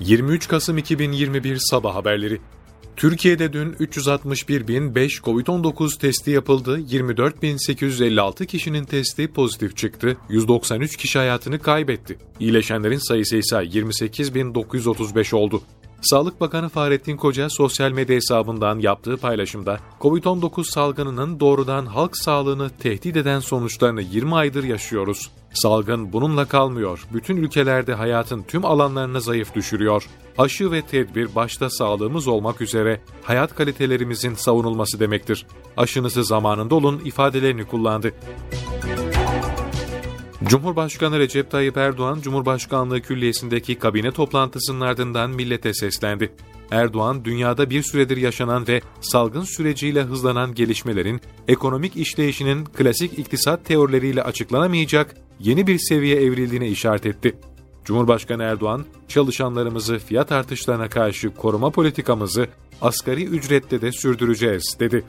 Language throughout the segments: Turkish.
23 Kasım 2021 Sabah Haberleri Türkiye'de dün 361.005 COVID-19 testi yapıldı, 24.856 kişinin testi pozitif çıktı, 193 kişi hayatını kaybetti. İyileşenlerin sayısı ise 28.935 oldu. Sağlık Bakanı Fahrettin Koca sosyal medya hesabından yaptığı paylaşımda COVID-19 salgınının doğrudan halk sağlığını tehdit eden sonuçlarını 20 aydır yaşıyoruz. Salgın bununla kalmıyor. Bütün ülkelerde hayatın tüm alanlarını zayıf düşürüyor. Aşı ve tedbir başta sağlığımız olmak üzere hayat kalitelerimizin savunulması demektir. Aşınızı zamanında olun ifadelerini kullandı. Cumhurbaşkanı Recep Tayyip Erdoğan, Cumhurbaşkanlığı Külliyesi'ndeki kabine toplantısının ardından millete seslendi. Erdoğan, dünyada bir süredir yaşanan ve salgın süreciyle hızlanan gelişmelerin, ekonomik işleyişinin klasik iktisat teorileriyle açıklanamayacak yeni bir seviye evrildiğine işaret etti. Cumhurbaşkanı Erdoğan, çalışanlarımızı fiyat artışlarına karşı koruma politikamızı asgari ücrette de sürdüreceğiz, dedi.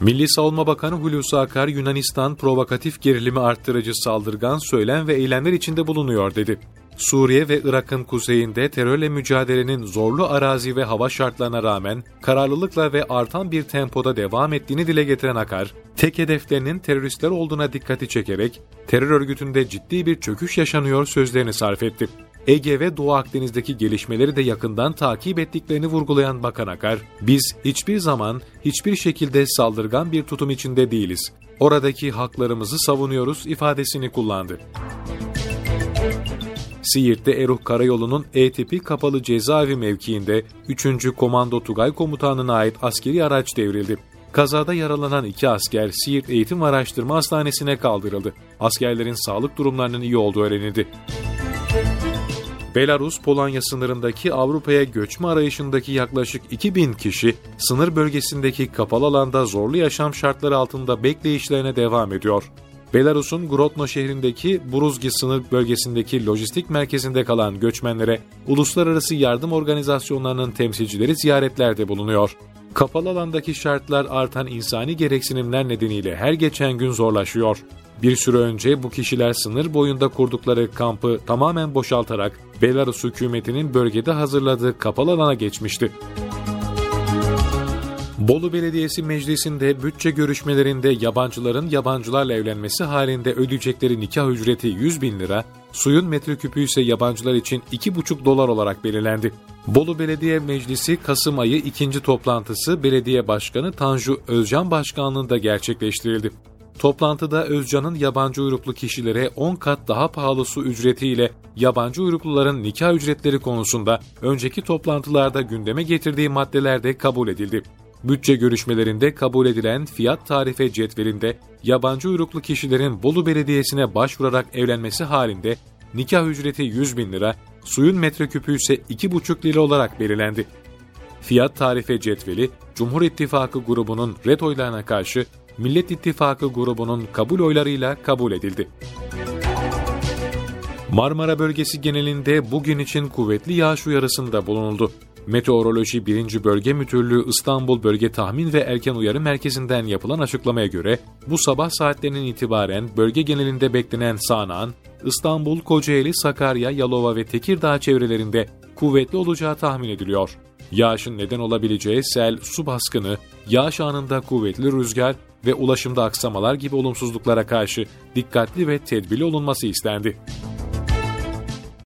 Milli Savunma Bakanı Hulusi Akar, Yunanistan provokatif gerilimi arttırıcı saldırgan söylem ve eylemler içinde bulunuyor dedi. Suriye ve Irak'ın kuzeyinde terörle mücadelenin zorlu arazi ve hava şartlarına rağmen kararlılıkla ve artan bir tempoda devam ettiğini dile getiren Akar, tek hedeflerinin teröristler olduğuna dikkati çekerek terör örgütünde ciddi bir çöküş yaşanıyor sözlerini sarf etti. Ege ve Doğu Akdeniz'deki gelişmeleri de yakından takip ettiklerini vurgulayan Bakan Akar, biz hiçbir zaman hiçbir şekilde saldırgan bir tutum içinde değiliz. Oradaki haklarımızı savunuyoruz ifadesini kullandı. Siirt'te Eruh Karayolu'nun E tipi kapalı cezaevi mevkiinde 3. Komando Tugay Komutanı'na ait askeri araç devrildi. Kazada yaralanan iki asker Siirt Eğitim Araştırma Hastanesi'ne kaldırıldı. Askerlerin sağlık durumlarının iyi olduğu öğrenildi. Belarus-Polonya sınırındaki Avrupa'ya göçme arayışındaki yaklaşık 2000 kişi sınır bölgesindeki kapalı alanda zorlu yaşam şartları altında bekleyişlerine devam ediyor. Belarus'un Grodno şehrindeki Buruzgi sınır bölgesindeki lojistik merkezinde kalan göçmenlere uluslararası yardım organizasyonlarının temsilcileri ziyaretlerde bulunuyor. Kapalı alandaki şartlar artan insani gereksinimler nedeniyle her geçen gün zorlaşıyor. Bir süre önce bu kişiler sınır boyunda kurdukları kampı tamamen boşaltarak Belarus hükümetinin bölgede hazırladığı kapalı alana geçmişti. Bolu Belediyesi Meclisi'nde bütçe görüşmelerinde yabancıların yabancılarla evlenmesi halinde ödeyecekleri nikah ücreti 100 bin lira, suyun metreküpü ise yabancılar için 2,5 dolar olarak belirlendi. Bolu Belediye Meclisi Kasım ayı ikinci toplantısı Belediye Başkanı Tanju Özcan Başkanlığında gerçekleştirildi. Toplantıda Özcan'ın yabancı uyruklu kişilere 10 kat daha pahalı su ücretiyle yabancı uyrukluların nikah ücretleri konusunda önceki toplantılarda gündeme getirdiği maddeler de kabul edildi. Bütçe görüşmelerinde kabul edilen fiyat tarife cetvelinde yabancı uyruklu kişilerin Bolu Belediyesi'ne başvurarak evlenmesi halinde nikah ücreti 100 bin lira, suyun metreküpü ise 2,5 lira olarak belirlendi. Fiyat tarife cetveli, Cumhur İttifakı grubunun red oylarına karşı Millet İttifakı grubunun kabul oylarıyla kabul edildi. Marmara bölgesi genelinde bugün için kuvvetli yağış uyarısında bulunuldu. Meteoroloji 1. Bölge Müdürlüğü İstanbul Bölge Tahmin ve Erken Uyarı Merkezi'nden yapılan açıklamaya göre bu sabah saatlerinden itibaren bölge genelinde beklenen sağanağın İstanbul, Kocaeli, Sakarya, Yalova ve Tekirdağ çevrelerinde kuvvetli olacağı tahmin ediliyor. Yağışın neden olabileceği sel, su baskını, yağış anında kuvvetli rüzgar ve ulaşımda aksamalar gibi olumsuzluklara karşı dikkatli ve tedbirli olunması istendi.